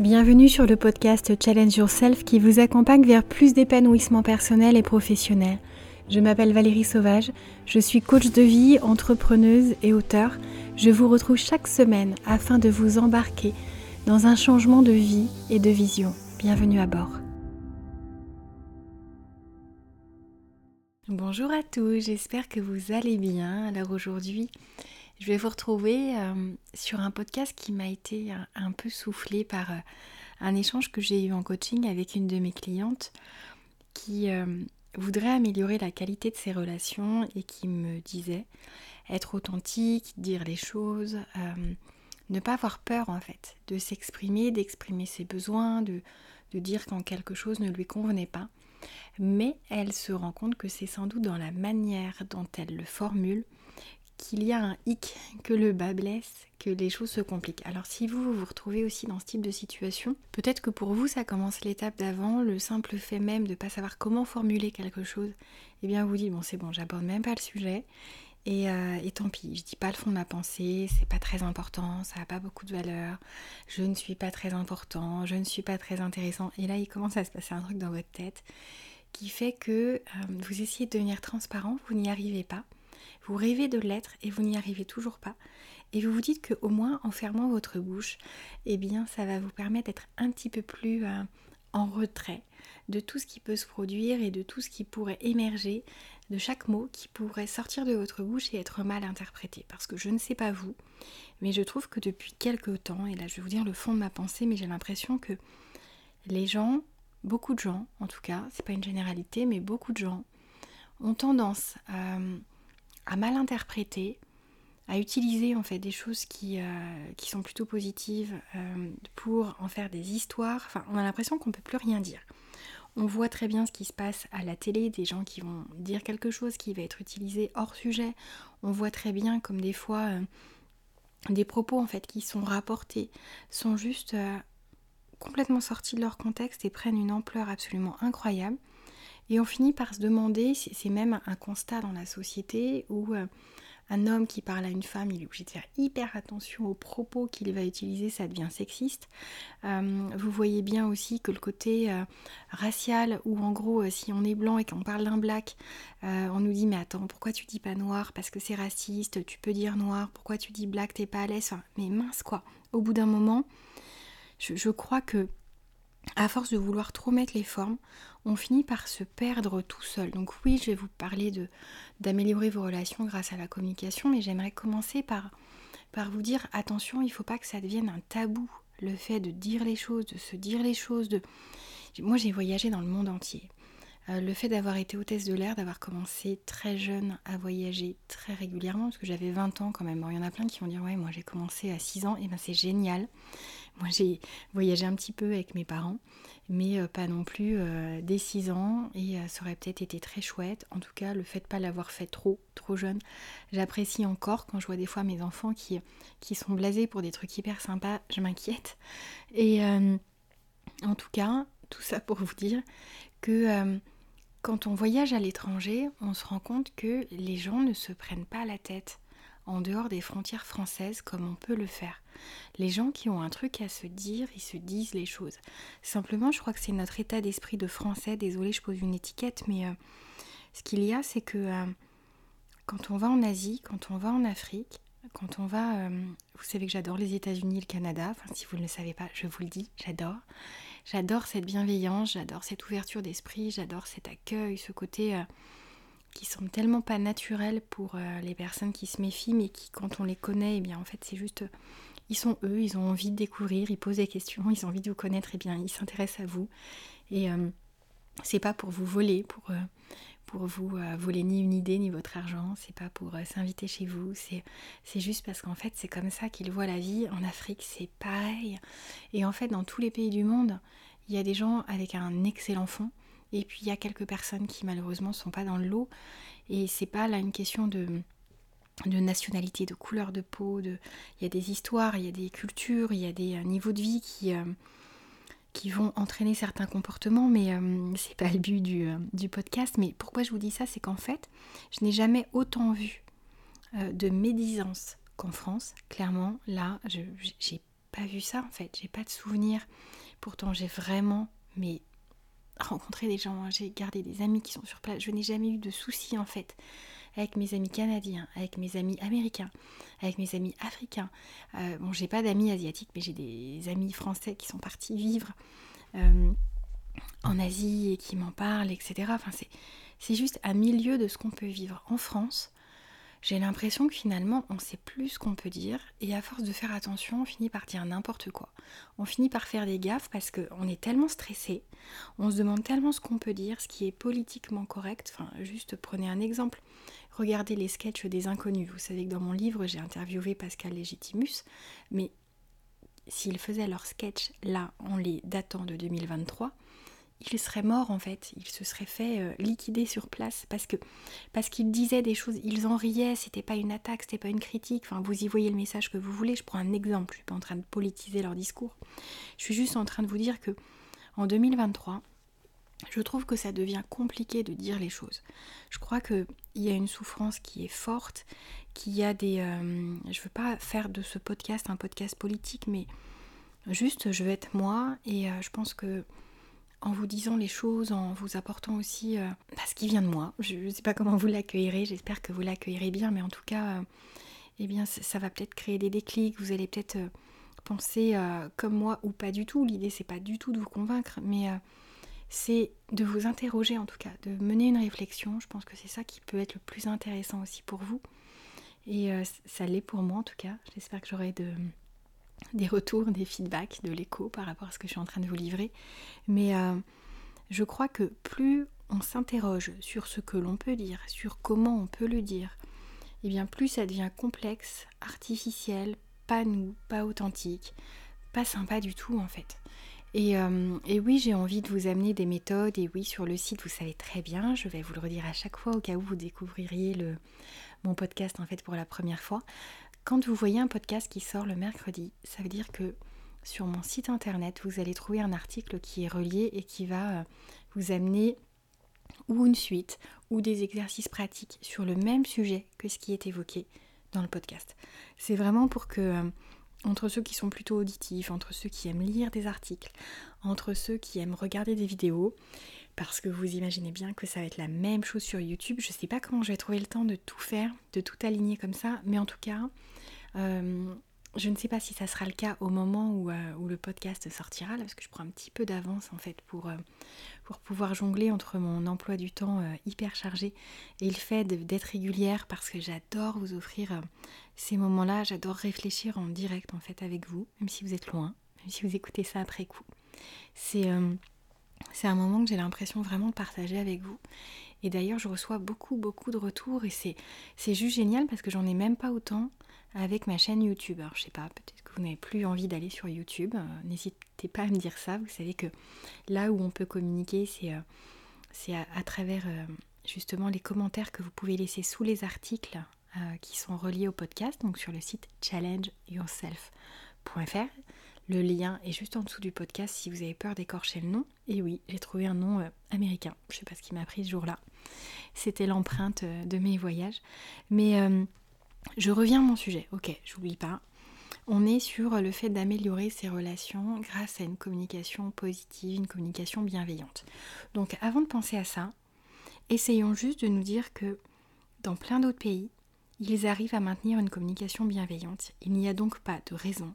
Bienvenue sur le podcast Challenge Yourself qui vous accompagne vers plus d'épanouissement personnel et professionnel. Je m'appelle Valérie Sauvage, je suis coach de vie, entrepreneuse et auteur. Je vous retrouve chaque semaine afin de vous embarquer dans un changement de vie et de vision. Bienvenue à bord. Bonjour à tous, j'espère que vous allez bien. Alors aujourd'hui, je vais vous retrouver euh, sur un podcast qui m'a été un, peu soufflé par euh, un échange que j'ai eu en coaching avec une de mes clientes qui euh, voudrait améliorer la qualité de ses relations et qui me disait être authentique, dire les choses, ne pas avoir peur en fait de s'exprimer, d'exprimer ses besoins, de dire quand quelque chose ne lui convenait pas. Mais elle se rend compte que c'est sans doute dans la manière dont elle le formule qu'il y a un hic, que le bas blesse, que les choses se compliquent. Alors si vous vous retrouvez aussi dans ce type de situation, peut-être que pour vous ça commence l'étape d'avant, le simple fait même de ne pas savoir comment formuler quelque chose, eh bien vous dites bon c'est bon, j'aborde même pas le sujet. Et, euh, tant pis, je dis pas le fond de ma pensée, c'est pas très important, ça n'a pas beaucoup de valeur, je ne suis pas très important, je ne suis pas très intéressant. Et là, il commence à se passer un truc dans votre tête qui fait que euh, vous essayez de devenir transparent, vous n'y arrivez pas. Vous rêvez de l'être et vous n'y arrivez toujours pas. Et vous vous dites que au moins en fermant votre bouche, eh bien ça va vous permettre d'être un petit peu plus euh, en retrait de tout ce qui peut se produire et de tout ce qui pourrait émerger de chaque mot qui pourrait sortir de votre bouche et être mal interprété. Parce que je ne sais pas vous, mais je trouve que depuis quelques temps, et là je vais vous dire le fond de ma pensée, mais j'ai l'impression que les gens, beaucoup de gens en tout cas, c'est pas une généralité, mais beaucoup de gens ont tendance à à mal interpréter, à utiliser en fait des choses qui, euh, sont plutôt positives euh, pour en faire des histoires. Enfin, on a l'impression qu'on ne peut plus rien dire. On voit très bien ce qui se passe à la télé, des gens qui vont dire quelque chose qui va être utilisé hors sujet. On voit très bien comme des fois euh, des propos en fait qui sont rapportés sont juste complètement sortis de leur contexte et prennent une ampleur absolument incroyable. Et on finit par se demander, c'est même un constat dans la société où euh, un homme qui parle à une femme, il est obligé de faire hyper attention aux propos qu'il va utiliser, ça devient sexiste. Euh, vous voyez bien aussi que le côté euh, racial, où en gros, si on est blanc et qu'on parle d'un black, on nous dit mais attends, pourquoi tu dis pas noir? Parce que c'est raciste, tu peux dire noir, pourquoi tu dis black, t'es pas à l'aise? Mais mince quoi, au bout d'un moment, je crois que à force de vouloir trop mettre les formes, on finit par se perdre tout seul. Donc oui, je vais vous parler d'améliorer vos relations grâce à la communication, mais j'aimerais commencer par, par vous dire attention, il ne faut pas que ça devienne un tabou, le fait de dire les choses, de se dire les choses. De... Moi, j'ai voyagé dans le monde entier. Euh, le fait d'avoir été hôtesse de l'air, d'avoir commencé très jeune à voyager très régulièrement, parce que j'avais 20 ans quand même. il y en a plein qui vont dire Ouais, moi j'ai commencé à 6 ans, et ben c'est génial. Moi j'ai voyagé un petit peu avec mes parents, mais euh, pas non plus euh, dès 6 ans, et ça aurait peut-être été très chouette. En tout cas, le fait de pas l'avoir fait trop, trop jeune, j'apprécie encore quand je vois des fois mes enfants qui, qui sont blasés pour des trucs hyper sympas, je m'inquiète. Et en tout cas, tout ça pour vous dire que quand on voyage à l'étranger, on se rend compte que les gens ne se prennent pas la tête en dehors des frontières françaises comme on peut le faire. Les gens qui ont un truc à se dire, ils se disent les choses. Simplement, je crois que c'est notre état d'esprit de français. Désolée, je pose une étiquette, mais euh, ce qu'il y a, c'est que euh, quand on va en Asie, quand on va en Afrique, quand on va... Euh, vous savez que j'adore les États-Unis, le Canada. Enfin, si vous ne le savez pas, je vous le dis, j'adore. J'adore cette bienveillance, j'adore cette ouverture d'esprit, j'adore cet accueil, ce côté euh, qui semble tellement pas naturel pour euh, les personnes qui se méfient, mais qui, quand on les connaît, eh bien en fait c'est juste, euh, ils sont eux, ils ont envie de découvrir, ils posent des questions, ils ont envie de vous connaître, et eh bien ils s'intéressent à vous. Et c'est pas pour vous voler, pour pour vous euh, voler ni une idée ni votre argent, c'est pas pour euh, s'inviter chez vous, c'est juste parce qu'en fait c'est comme ça qu'ils voient la vie. En Afrique c'est pareil. Et en fait dans tous les pays du monde, il y a des gens avec un excellent fond et puis il y a quelques personnes qui malheureusement sont pas dans le lot. Et c'est pas là une question de de nationalité, de couleur de peau, de... il y a des histoires, il y a des cultures, il y a des euh, niveaux de vie qui, qui vont entraîner certains comportements, mais euh, c'est pas le but euh, du, podcast. Mais pourquoi je vous dis ça, c'est qu'en fait, je n'ai jamais autant vu euh, de médisance qu'en France. Clairement, là, j'ai pas vu ça en fait, j'ai pas de souvenir. Pourtant j'ai vraiment mais rencontré des gens, j'ai gardé des amis qui sont sur place, je n'ai jamais eu de soucis en fait avec mes amis canadiens, avec mes amis américains, avec mes amis africains. Euh, bon, j'ai pas d'amis asiatiques, mais j'ai des amis français qui sont partis vivre euh, en Asie et qui m'en parlent, etc. Enfin, c'est juste à milieu de ce qu'on peut vivre en France j'ai l'impression que finalement on sait plus ce qu'on peut dire et à force de faire attention, on finit par dire n'importe quoi. On finit par faire des gaffes parce qu'on est tellement stressé, on se demande tellement ce qu'on peut dire, ce qui est politiquement correct. Enfin, juste prenez un exemple. Regardez les sketchs des inconnus. Vous savez que dans mon livre, j'ai interviewé Pascal Légitimus, mais s'ils faisaient leurs sketchs là en les datant de 2023, il serait mort en fait, il se serait fait euh, liquider sur place parce que parce qu'il disait des choses, ils en riaient, c'était pas une attaque, c'était pas une critique, enfin vous y voyez le message que vous voulez, je prends un exemple, je suis pas en train de politiser leur discours. Je suis juste en train de vous dire que en 2023, je trouve que ça devient compliqué de dire les choses. Je crois qu'il y a une souffrance qui est forte, qu'il y a des... Euh, je veux pas faire de ce podcast un podcast politique, mais juste je veux être moi et euh, je pense que en vous disant les choses, en vous apportant aussi euh, bah, ce qui vient de moi. Je ne sais pas comment vous l'accueillerez, j'espère que vous l'accueillerez bien, mais en tout cas, euh, eh bien, ça va peut-être créer des déclics, vous allez peut-être penser comme moi ou pas du tout. L'idée, c'est pas du tout de vous convaincre, mais c'est de vous interroger en tout cas, de mener une réflexion. Je pense que c'est ça qui peut être le plus intéressant aussi pour vous. Et ça l'est pour moi en tout cas. J'espère que j'aurai de des retours, des feedbacks, de l'écho par rapport à ce que je suis en train de vous livrer. Mais euh, je crois que plus on s'interroge sur ce que l'on peut dire, sur comment on peut le dire, et eh bien plus ça devient complexe, artificiel, pas nous, pas authentique, pas sympa du tout en fait. Et, euh, et, oui, j'ai envie de vous amener des méthodes. Et oui, sur le site, vous savez très bien, je vais vous le redire à chaque fois au cas où vous découvririez mon podcast en fait pour la première fois. Quand vous voyez un podcast qui sort le mercredi, ça veut dire que sur mon site internet, vous allez trouver un article qui est relié et qui va euh, vous amener ou une suite ou des exercices pratiques sur le même sujet que ce qui est évoqué dans le podcast. C'est vraiment pour que euh, entre ceux qui sont plutôt auditifs, entre ceux qui aiment lire des articles, entre ceux qui aiment regarder des vidéos, parce que vous imaginez bien que ça va être la même chose sur YouTube. Je ne sais pas comment je vais trouver le temps de tout faire, de tout aligner comme ça, mais en tout cas, euh, je ne sais pas si ça sera le cas au moment où, euh, où, le podcast sortira, là, parce que je prends un petit peu d'avance en fait pour, euh, pouvoir jongler entre mon emploi du temps hyper chargé et le fait d'être régulière, parce que j'adore vous offrir ces moments-là, j'adore réfléchir en direct en fait avec vous, même si vous êtes loin, même si vous écoutez ça après coup. C'est c'est un moment que j'ai l'impression vraiment de partager avec vous. Et d'ailleurs, je reçois beaucoup, beaucoup de retours et c'est, c'est juste génial parce que j'en ai même pas autant avec ma chaîne YouTube. Alors, je sais pas, peut-être que vous n'avez plus envie d'aller sur YouTube. Euh, n'hésitez pas à me dire ça. Vous savez que là où on peut communiquer, c'est, euh, à, travers euh, justement les commentaires que vous pouvez laisser sous les articles qui sont reliés au podcast, donc sur le site challengeyourself.fr. Le lien est juste en dessous du podcast si vous avez peur d'écorcher le nom. Et oui, j'ai trouvé un nom américain. Je sais pas ce qui m'a pris ce jour-là. C'était l'empreinte de mes voyages. Mais je reviens à mon sujet. Ok, j'oublie pas. On est sur le fait d'améliorer ses relations grâce à une communication positive, une communication bienveillante. Donc avant de penser à ça, essayons juste de nous dire que dans plein d'autres pays, ils arrivent à maintenir une communication bienveillante. Il n'y a donc pas de raison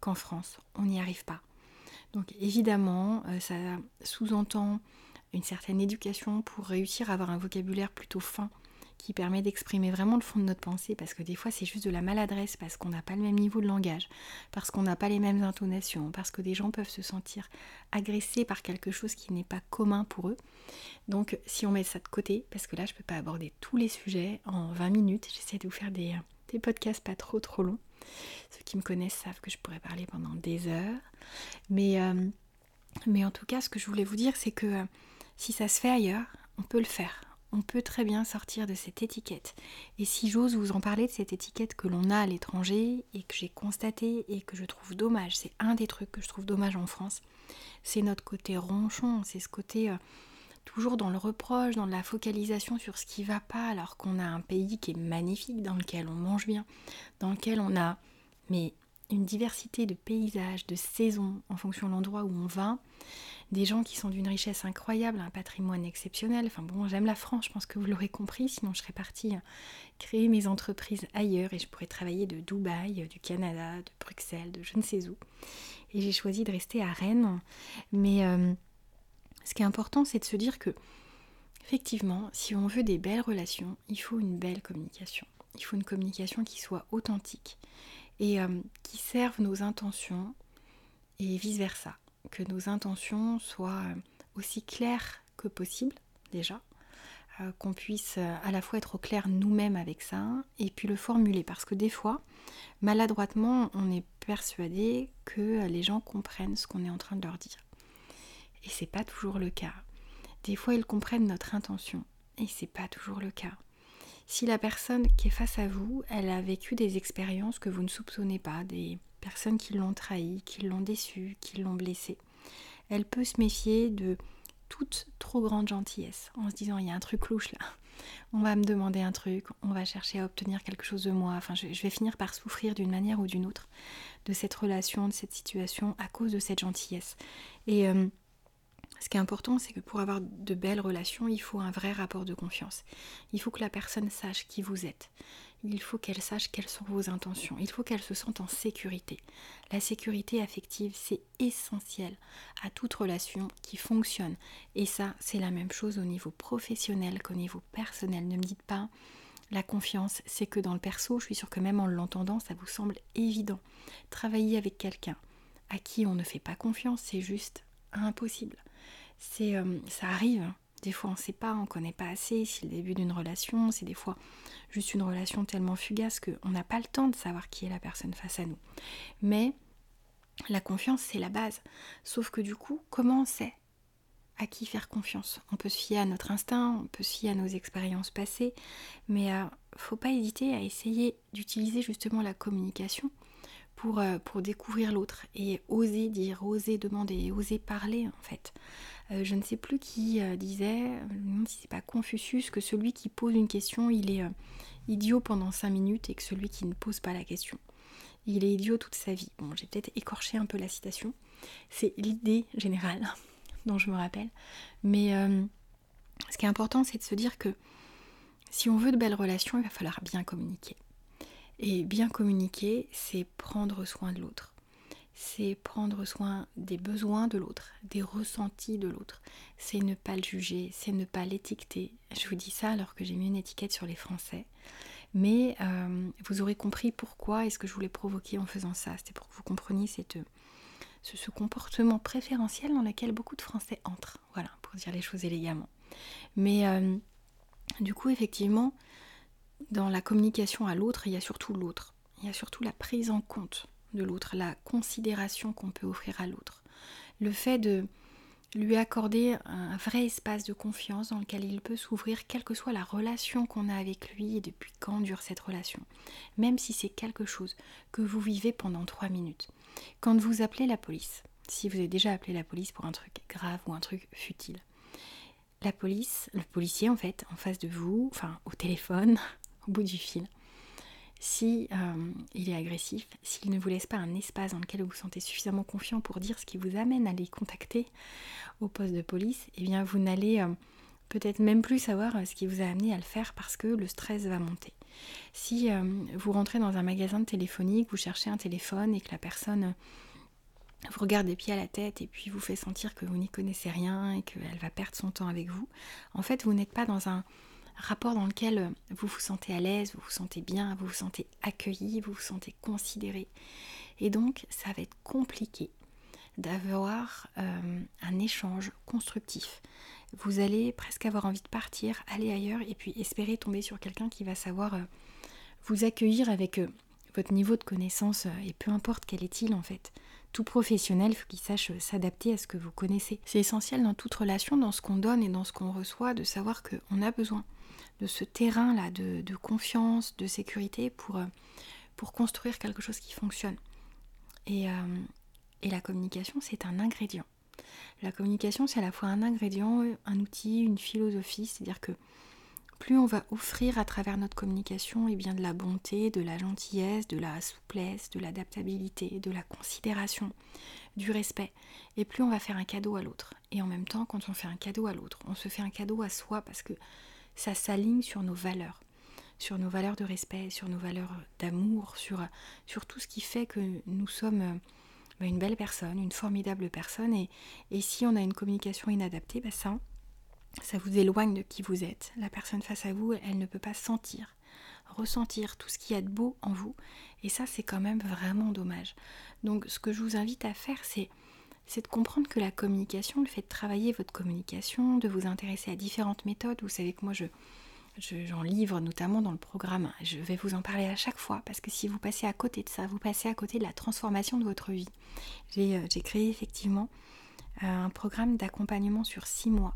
qu'en France, on n'y arrive pas. Donc évidemment, euh, ça sous-entend une certaine éducation pour réussir à avoir un vocabulaire plutôt fin qui permet d'exprimer vraiment le fond de notre pensée parce que des fois c'est juste de la maladresse parce qu'on n'a pas le même niveau de langage, parce qu'on n'a pas les mêmes intonations, parce que des gens peuvent se sentir agressés par quelque chose qui n'est pas commun pour eux. Donc si on met ça de côté, parce que là je ne peux pas aborder tous les sujets en 20 minutes, j'essaie de vous faire des, podcasts pas trop trop longs. Ceux qui me connaissent savent que je pourrais parler pendant des heures. Mais, euh, mais en tout cas, ce que je voulais vous dire, c'est que euh, si ça se fait ailleurs, on peut le faire. On peut très bien sortir de cette étiquette. Et si j'ose vous en parler de cette étiquette que l'on a à l'étranger et que j'ai constaté et que je trouve dommage, c'est un des trucs que je trouve dommage en France, c'est notre côté ronchon, c'est ce côté... Euh, toujours dans le reproche, dans la focalisation sur ce qui va pas, alors qu'on a un pays qui est magnifique, dans lequel on mange bien, dans lequel on a mais une diversité de paysages, de saisons en fonction de l'endroit où on va, des gens qui sont d'une richesse incroyable, un patrimoine exceptionnel. Enfin bon, j'aime la France, je pense que vous l'aurez compris, sinon je serais partie créer mes entreprises ailleurs et je pourrais travailler de Dubaï, du Canada, de Bruxelles, de je ne sais où. Et j'ai choisi de rester à Rennes. Mais euh, ce qui est important, c'est de se dire que, effectivement, si on veut des belles relations, il faut une belle communication. Il faut une communication qui soit authentique et euh, qui serve nos intentions et vice-versa que nos intentions soient euh, aussi claires que possible déjà, euh, qu'on puisse euh, à la fois être au clair nous-mêmes avec ça et puis le formuler parce que des fois, maladroitement, on est persuadé que les gens comprennent ce qu'on est en train de leur dire. Et c'est pas toujours le cas. Des fois, ils comprennent notre intention et c'est pas toujours le cas. Si la personne qui est face à vous, elle a vécu des expériences que vous ne soupçonnez pas, des personnes qui l'ont trahi, qui l'ont déçu, qui l'ont blessé. Elle peut se méfier de toute trop grande gentillesse en se disant il y a un truc louche là. On va me demander un truc, on va chercher à obtenir quelque chose de moi. Enfin, je, vais finir par souffrir d'une manière ou d'une autre de cette relation, de cette situation à cause de cette gentillesse. Et euh, ce qui est important, c'est que pour avoir de belles relations, il faut un vrai rapport de confiance. Il faut que la personne sache qui vous êtes il faut qu'elle sache quelles sont vos intentions. Il faut qu'elle se sente en sécurité. La sécurité affective, c'est essentiel à toute relation qui fonctionne. Et ça, c'est la même chose au niveau professionnel qu'au niveau personnel. Ne me dites pas, la confiance, c'est que dans le perso, je suis sûre que même en l'entendant, ça vous semble évident. Travailler avec quelqu'un à qui on ne fait pas confiance, c'est juste impossible. C'est, euh, ça arrive, hein. Des fois, on ne sait pas, on ne connaît pas assez. Si le début d'une relation, c'est des fois juste une relation tellement fugace qu'on n'a pas le temps de savoir qui est la personne face à nous. Mais la confiance, c'est la base. Sauf que du coup, comment on sait à qui faire confiance? On peut se fier à notre instinct, on peut se fier à nos expériences passées, mais euh, faut pas hésiter à essayer d'utiliser justement la communication pour, euh, pour découvrir l'autre et oser dire, oser demander, oser parler en fait. Euh, je ne sais plus qui euh, disait, je si c'est pas Confucius, que celui qui pose une question, il est idiot pendant 5 minutes et que celui qui ne pose pas la question, il est idiot toute sa vie. Bon, j'ai peut-être écorché un peu la citation. C'est l'idée générale dont je me rappelle. Mais ce qui est important, c'est de se dire que si on veut de belles relations, il va falloir bien communiquer. Et bien communiquer, c'est prendre soin de l'autre. C'est prendre soin des besoins de l'autre, des ressentis de l'autre. C'est ne pas le juger, c'est ne pas l'étiqueter. Je vous dis ça alors que j'ai mis une étiquette sur les Français. Mais euh, vous aurez compris pourquoi et ce que je voulais provoquer en faisant ça. C'était pour que vous compreniez cette, ce, comportement préférentiel dans lequel beaucoup de Français entrent. Voilà, pour dire les choses élégamment. Mais euh, du coup, effectivement, dans la communication à l'autre, il y a surtout l'autre. Il y a surtout la prise en compte de l'autre, la considération qu'on peut offrir à l'autre. Le fait de lui accorder un vrai espace de confiance dans lequel il peut s'ouvrir, quelle que soit la relation qu'on a avec lui et depuis quand dure cette relation. Même si c'est quelque chose que vous vivez pendant trois minutes. Quand vous appelez la police, si vous avez déjà appelé la police pour un truc grave ou un truc futile, la police, le policier en fait, en face de vous, enfin au téléphone, au bout du fil. Si euh, il est agressif, s'il ne vous laisse pas un espace dans lequel vous vous sentez suffisamment confiant pour dire ce qui vous amène à les contacter au poste de police, eh bien vous n'allez euh, peut-être même plus savoir euh, ce qui vous a amené à le faire parce que le stress va monter. Si vous rentrez dans un magasin de téléphonique, vous cherchez un téléphone et que la personne vous regarde des pieds à la tête et puis vous fait sentir que vous n'y connaissez rien et qu'elle va perdre son temps avec vous, en fait vous n'êtes pas dans un rapport dans lequel euh, vous vous sentez à l'aise, vous vous sentez bien, vous vous sentez accueilli, vous vous sentez considéré. Et donc, ça va être compliqué d'avoir euh, un échange constructif. Vous allez presque avoir envie de partir, aller ailleurs et puis espérer tomber sur quelqu'un qui va savoir euh, vous accueillir avec votre niveau de connaissance et peu importe quel est-il en fait. Tout professionnel, faut qu'il sache s'adapter à ce que vous connaissez. C'est essentiel dans toute relation, dans ce qu'on donne et dans ce qu'on reçoit, de savoir qu'on a besoin de ce terrain-là de, confiance, de sécurité pour, euh, pour construire quelque chose qui fonctionne. Et, euh, et la communication, c'est un ingrédient. La communication, c'est à la fois un ingrédient, un outil, une philosophie, c'est-à-dire que plus on va offrir à travers notre communication eh bien, de la bonté, de la gentillesse, de la souplesse, de l'adaptabilité, de la considération, du respect, et plus on va faire un cadeau à l'autre. Et en même temps, quand on fait un cadeau à l'autre, on se fait un cadeau à soi parce que ça s'aligne sur nos valeurs, sur nos valeurs de respect, sur nos valeurs d'amour, sur, sur tout ce qui fait que nous sommes bah, une belle personne, une formidable personne. Et, et si on a une communication inadaptée, bah, ça, ça vous éloigne de qui vous êtes. La personne face à vous, elle ne peut pas sentir, ressentir tout ce qu'il y a de beau en vous. Et ça, c'est quand même vraiment dommage. Donc, ce que je vous invite à faire, c'est c'est de comprendre que la communication, le fait de travailler votre communication, de vous intéresser à différentes méthodes. Vous savez que moi, je, j'en livre notamment dans le programme. Je vais vous en parler à chaque fois parce que si vous passez à côté de ça, vous passez à côté de la transformation de votre vie. J'ai, euh, créé effectivement euh, un programme d'accompagnement sur six mois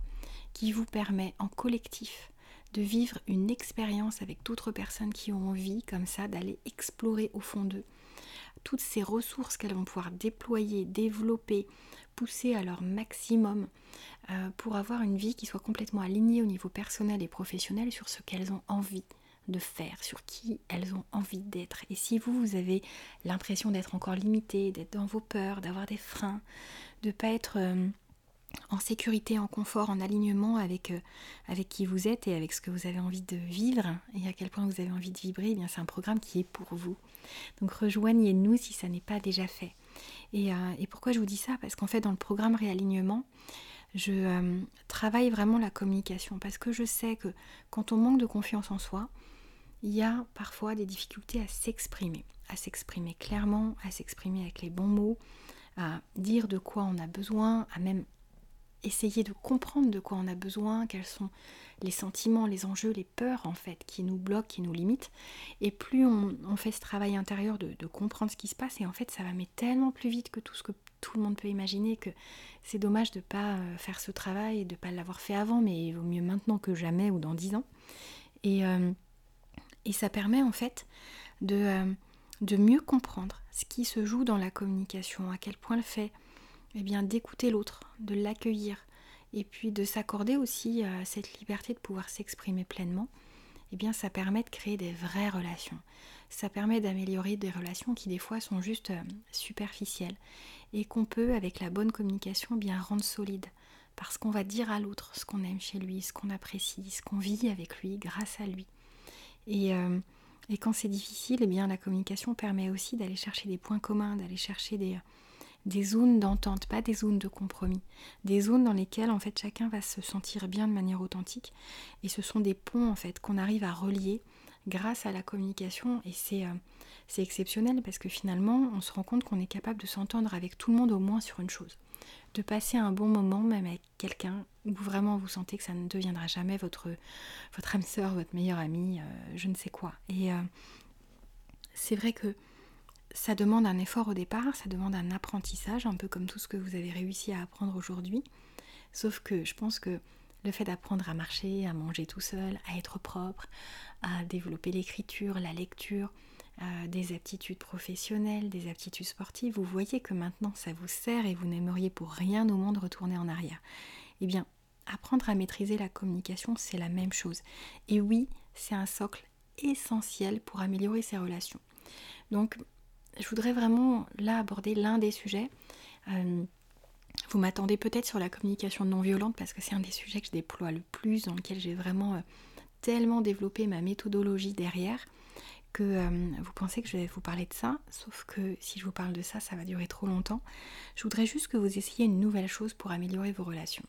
qui vous permet en collectif de vivre une expérience avec d'autres personnes qui ont envie comme ça d'aller explorer au fond d'eux toutes ces ressources qu'elles vont pouvoir déployer, développer, pousser à leur maximum euh, pour avoir une vie qui soit complètement alignée au niveau personnel et professionnel sur ce qu'elles ont envie de faire, sur qui elles ont envie d'être. Et si vous, vous avez l'impression d'être encore limité, d'être dans vos peurs, d'avoir des freins, de ne pas être... Euh, en sécurité, en confort, en alignement avec, euh, avec qui vous êtes et avec ce que vous avez envie de vivre et à quel point vous avez envie de vibrer, eh bien c'est un programme qui est pour vous. Donc rejoignez-nous si ça n'est pas déjà fait. Et, euh, pourquoi je vous dis ça? Parce qu'en fait dans le programme réalignement, je euh, travaille vraiment la communication parce que je sais que quand on manque de confiance en soi, il y a parfois des difficultés à s'exprimer, à s'exprimer clairement, à s'exprimer avec les bons mots, à dire de quoi on a besoin, à même essayer de comprendre de quoi on a besoin, quels sont les sentiments, les enjeux, les peurs en fait qui nous bloquent, qui nous limitent. Et plus on, fait ce travail intérieur de, comprendre ce qui se passe, et en fait ça va mettre tellement plus vite que tout ce que tout le monde peut imaginer que c'est dommage de ne pas euh, faire ce travail de ne pas l'avoir fait avant, mais il vaut mieux maintenant que jamais ou dans dix ans. Et, euh, ça permet en fait euh, de mieux comprendre ce qui se joue dans la communication, à quel point le fait eh d'écouter l'autre, de l'accueillir et puis de s'accorder aussi euh, cette liberté de pouvoir s'exprimer pleinement, eh bien ça permet de créer des vraies relations. Ça permet d'améliorer des relations qui des fois sont juste euh, superficielles et qu'on peut avec la bonne communication eh bien rendre solides parce qu'on va dire à l'autre ce qu'on aime chez lui, ce qu'on apprécie, ce qu'on vit avec lui grâce à lui. Et, euh, et quand c'est difficile, eh bien la communication permet aussi d'aller chercher des points communs, d'aller chercher des, des zones d'entente, pas des zones de compromis, des zones dans lesquelles en fait chacun va se sentir bien de manière authentique. Et ce sont des ponts en fait qu'on arrive à relier grâce à la communication. Et c'est euh, c'est exceptionnel parce que finalement on se rend compte qu'on est capable de s'entendre avec tout le monde au moins sur une chose, de passer un bon moment même avec quelqu'un où vraiment vous sentez que ça ne deviendra jamais votre votre âme sœur, votre meilleure amie, euh, je ne sais quoi. Et euh, c'est vrai que ça demande un effort au départ, ça demande un apprentissage, un peu comme tout ce que vous avez réussi à apprendre aujourd'hui. Sauf que je pense que le fait d'apprendre à marcher, à manger tout seul, à être propre, à développer l'écriture, la lecture, euh, des aptitudes professionnelles, des aptitudes sportives, vous voyez que maintenant ça vous sert et vous n'aimeriez pour rien au monde retourner en arrière. Eh bien, apprendre à maîtriser la communication, c'est la même chose. Et oui, c'est un socle essentiel pour améliorer ses relations. Donc, je voudrais vraiment là aborder l'un des sujets. Euh, vous m'attendez peut-être sur la communication non violente parce que c'est un des sujets que je déploie le plus, dans lequel j'ai vraiment euh, tellement développé ma méthodologie derrière que euh, vous pensez que je vais vous parler de ça, sauf que si je vous parle de ça, ça va durer trop longtemps. Je voudrais juste que vous essayiez une nouvelle chose pour améliorer vos relations.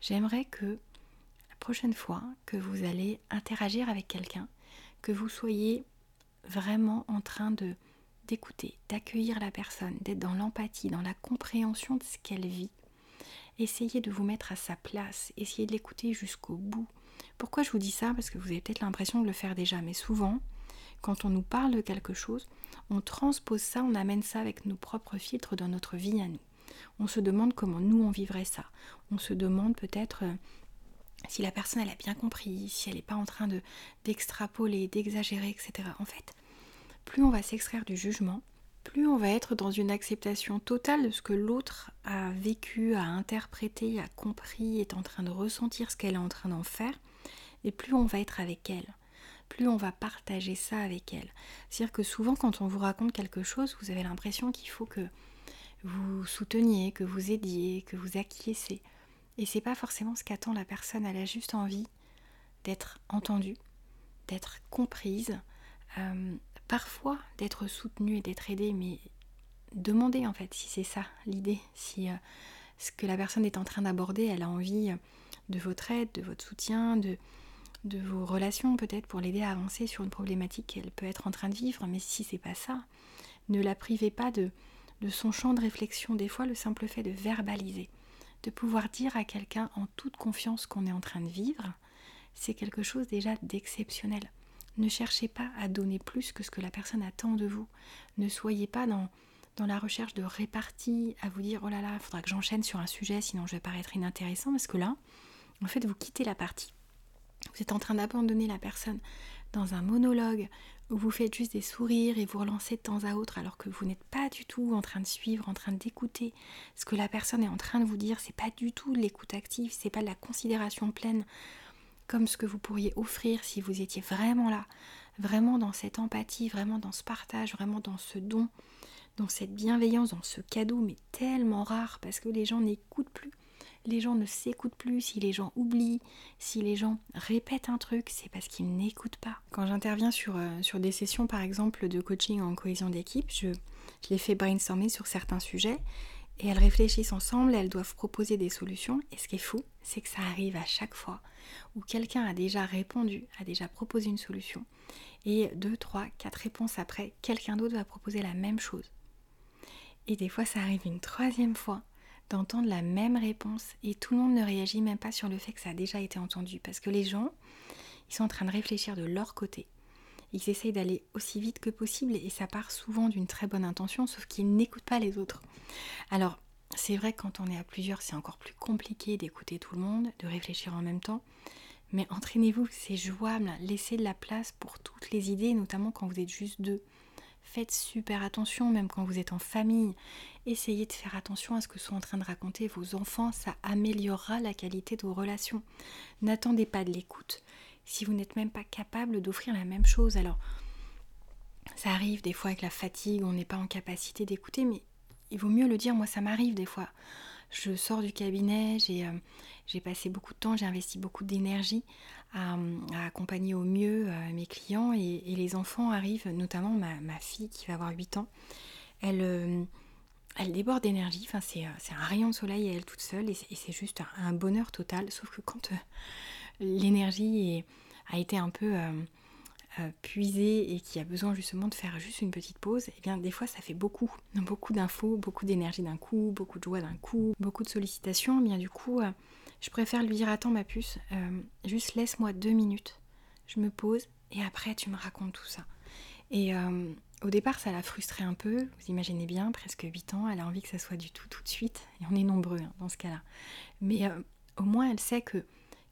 J'aimerais que la prochaine fois que vous allez interagir avec quelqu'un, que vous soyez vraiment en train de d'écouter, d'accueillir la personne, d'être dans l'empathie, dans la compréhension de ce qu'elle vit. Essayez de vous mettre à sa place, essayez de l'écouter jusqu'au bout. Pourquoi je vous dis ça? Parce que vous avez peut-être l'impression de le faire déjà, mais souvent, quand on nous parle de quelque chose, on transpose ça, on amène ça avec nos propres filtres dans notre vie à nous. On se demande comment nous on vivrait ça. On se demande peut-être euh, si la personne elle a bien compris, si elle n'est pas en train de d'extrapoler, d'exagérer, etc. En fait, plus on va s'extraire du jugement, plus on va être dans une acceptation totale de ce que l'autre a vécu, a interprété, a compris, est en train de ressentir ce qu'elle est en train d'en faire, et plus on va être avec elle, plus on va partager ça avec elle. C'est-à-dire que souvent quand on vous raconte quelque chose, vous avez l'impression qu'il faut que vous souteniez, que vous aidiez, que vous acquiescez. Et c'est pas forcément ce qu'attend la personne, elle a juste envie d'être entendue, d'être comprise, euh, parfois d'être soutenue et d'être aidée, mais demandez en fait si c'est ça l'idée, si euh, ce que la personne est en train d'aborder, elle a envie euh, de votre aide, de votre soutien, de, vos relations peut-être pour l'aider à avancer sur une problématique qu'elle peut être en train de vivre, mais si c'est pas ça, ne la privez pas de son champ de réflexion. Des fois, le simple fait de verbaliser, de pouvoir dire à quelqu'un en toute confiance qu'on est en train de vivre, c'est quelque chose déjà d'exceptionnel. Ne cherchez pas à donner plus que ce que la personne attend de vous. Ne soyez pas dans, la recherche de répartie, à vous dire oh là là, il faudra que j'enchaîne sur un sujet, sinon je vais paraître inintéressant, parce que là, en fait, vous quittez la partie. Vous êtes en train d'abandonner la personne dans un monologue où vous faites juste des sourires et vous relancez de temps à autre alors que vous n'êtes pas du tout en train de suivre, en train d'écouter ce que la personne est en train de vous dire. C'est pas du tout l'écoute active, c'est pas de la considération pleine comme ce que vous pourriez offrir si vous étiez vraiment là, vraiment dans cette empathie, vraiment dans ce partage, vraiment dans ce don, dans cette bienveillance, dans ce cadeau, mais tellement rare parce que les gens n'écoutent plus. Les gens ne s'écoutent plus, si les gens oublient, si les gens répètent un truc, c'est parce qu'ils n'écoutent pas. Quand j'interviens sur, euh, des sessions par exemple de coaching en cohésion d'équipe, je, je les fais brainstormer sur certains sujets et elles réfléchissent ensemble, elles doivent proposer des solutions. Et ce qui est fou, c'est que ça arrive à chaque fois où quelqu'un a déjà répondu, a déjà proposé une solution, et deux, trois, quatre réponses après, quelqu'un d'autre va proposer la même chose. Et des fois, ça arrive une troisième fois d'entendre la même réponse et tout le monde ne réagit même pas sur le fait que ça a déjà été entendu parce que les gens, ils sont en train de réfléchir de leur côté. Ils essayent d'aller aussi vite que possible et ça part souvent d'une très bonne intention, sauf qu'ils n'écoutent pas les autres. Alors, c'est vrai que quand on est à plusieurs, c'est encore plus compliqué d'écouter tout le monde, de réfléchir en même temps. Mais entraînez-vous, c'est jouable. Laissez de la place pour toutes les idées, notamment quand vous êtes juste deux. Faites super attention, même quand vous êtes en famille. Essayez de faire attention à ce que sont en train de raconter vos enfants, ça améliorera la qualité de vos relations. N'attendez pas de l'écoute si vous n'êtes même pas capable d'offrir la même chose. Alors, ça arrive des fois avec la fatigue, on n'est pas en capacité d'écouter, mais il vaut mieux le dire. Moi, ça m'arrive des fois. Je sors du cabinet, j'ai euh, passé beaucoup de temps, j'ai investi beaucoup d'énergie à, accompagner au mieux euh, mes clients et, les enfants arrivent, notamment ma, fille qui va avoir 8 ans. Elle, euh, elle déborde d'énergie, enfin, c'est un rayon de soleil à elle toute seule et c'est juste un, bonheur total. Sauf que quand l'énergie a été un peu euh, euh, puisée et qui a besoin justement de faire juste une petite pause, et eh bien des fois ça fait beaucoup, beaucoup d'infos, beaucoup d'énergie d'un coup, beaucoup de joie d'un coup, beaucoup de sollicitations. Eh bien du coup, euh, je préfère lui dire attends ma puce, juste laisse-moi deux minutes, je me pose et après tu me racontes tout ça. Et au départ, ça l'a frustrée un peu, vous imaginez bien, presque 8 ans, elle a envie que ça soit du tout tout de suite, et on est nombreux hein, dans ce cas-là. Mais au moins, elle sait que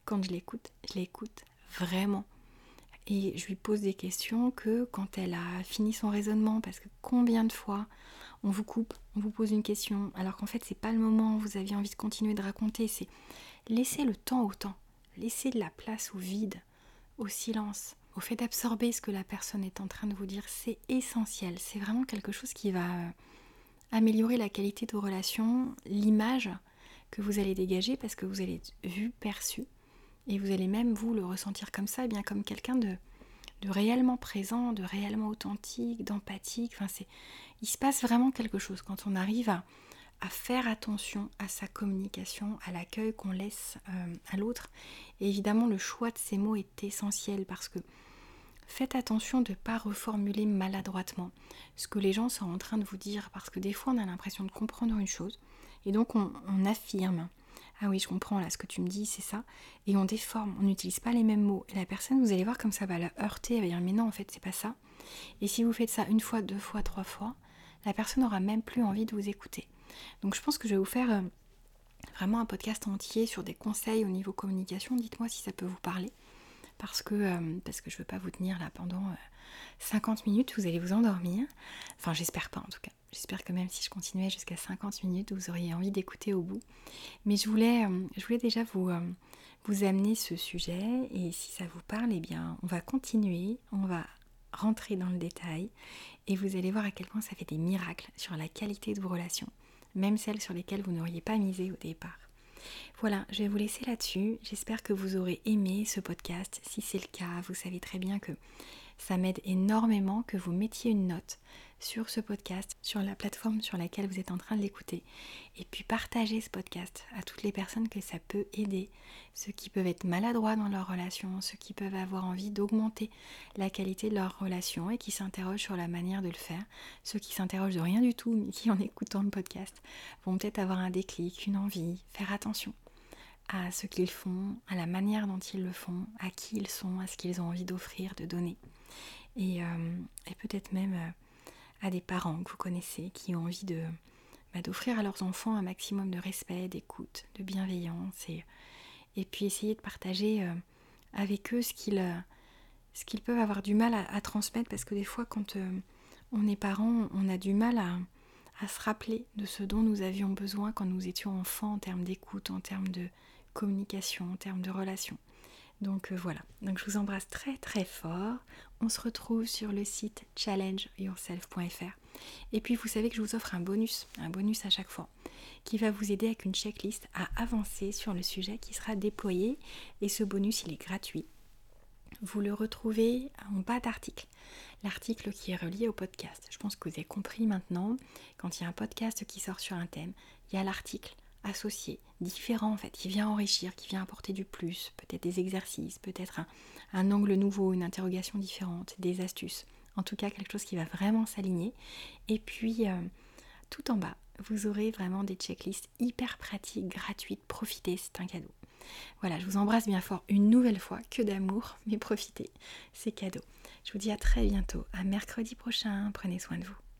quand je l'écoute, je l'écoute vraiment. Et je lui pose des questions que quand elle a fini son raisonnement, parce que combien de fois on vous coupe, on vous pose une question, alors qu'en fait c'est pas le moment, vous aviez envie de continuer de raconter, c'est laisser le temps au temps, laisser de la place au vide, au silence, au fait d'absorber ce que la personne est en train de vous dire, c'est essentiel, c'est vraiment quelque chose qui va euh, améliorer la qualité de vos relations, l'image que vous allez dégager parce que vous allez être vu, perçu, et vous allez même vous le ressentir comme ça, eh bien comme quelqu'un de, de réellement présent, de réellement authentique, d'empathique. Enfin, il se passe vraiment quelque chose quand on arrive à, à faire attention à sa communication, à l'accueil qu'on laisse euh, à l'autre. Et évidemment, le choix de ces mots est essentiel parce que faites attention de ne pas reformuler maladroitement ce que les gens sont en train de vous dire parce que des fois on a l'impression de comprendre une chose et donc on affirme ah oui, je comprends là ce que tu me dis, c'est ça. Et on déforme, on n'utilise pas les mêmes mots. La personne, vous allez voir comme ça va la heurter, elle va dire mais non, en fait, c'est pas ça. Et si vous faites ça une fois, deux fois, trois fois, la personne n'aura même plus envie de vous écouter. Donc je pense que je vais vous faire euh, vraiment un podcast entier sur des conseils au niveau communication. Dites-moi si ça peut vous parler. Parce que, euh, parce que je ne veux pas vous tenir là pendant 50 euh, minutes, vous allez vous endormir. Enfin, j'espère pas en tout cas. J'espère que même si je continuais jusqu'à 50 minutes, vous auriez envie d'écouter au bout. Mais je voulais, euh, déjà vous, vous amener ce sujet et si ça vous parle, eh bien on va continuer, on va rentrer dans le détail et vous allez voir à quel point ça fait des miracles sur la qualité de vos relations, même celles sur lesquelles vous n'auriez pas misé au départ. Voilà, je vais vous laisser là-dessus. J'espère que vous aurez aimé ce podcast. Si c'est le cas, vous savez très bien que ça m'aide énormément que vous mettiez une note sur ce podcast, sur la plateforme sur laquelle vous êtes en train de l'écouter. Et puis partagez ce podcast à toutes les personnes que ça peut aider, ceux qui peuvent être maladroits dans leur relation, ceux qui peuvent avoir envie d'augmenter la qualité de leur relation et qui s'interrogent sur la manière de le faire, ceux qui s'interrogent de rien du tout mais qui en écoutant le podcast vont peut-être avoir un déclic, une envie, faire attention à ce qu'ils font, à la manière dont ils le font, à qui ils sont, à ce qu'ils ont envie d'offrir, de donner. Et, euh, peut-être même euh, à des parents que vous connaissez qui ont envie bah, d'offrir à leurs enfants un maximum de respect, d'écoute, de bienveillance et, et puis essayer de partager euh, avec eux ce qu'ils peuvent avoir du mal à, transmettre parce que des fois quand on est parent on a du mal à, à, se rappeler de ce dont nous avions besoin quand nous étions enfants en termes d'écoute, en termes de communication, en termes de relations. Donc voilà, donc je vous embrasse très très fort. On se retrouve sur le site challengeyourself.fr. Et puis vous savez que je vous offre un bonus, un bonus à chaque fois, qui va vous aider avec une checklist à avancer sur le sujet qui sera déployé. Et ce bonus, il est gratuit. Vous le retrouvez en bas d'article, l'article qui est relié au podcast. Je pense que vous avez compris maintenant, quand il y a un podcast qui sort sur un thème, il y a l'article associé, différent en fait, qui vient enrichir, qui vient apporter du plus, peut-être des exercices, peut-être un, angle nouveau, une interrogation différente, des astuces. En tout cas, quelque chose qui va vraiment s'aligner. Et puis, euh, tout en bas, vous aurez vraiment des checklists hyper pratiques, gratuites. Profitez, c'est un cadeau. Voilà, je vous embrasse bien fort une nouvelle fois. Que d'amour, mais profitez, c'est cadeau. Je vous dis à très bientôt, à mercredi prochain. Prenez soin de vous.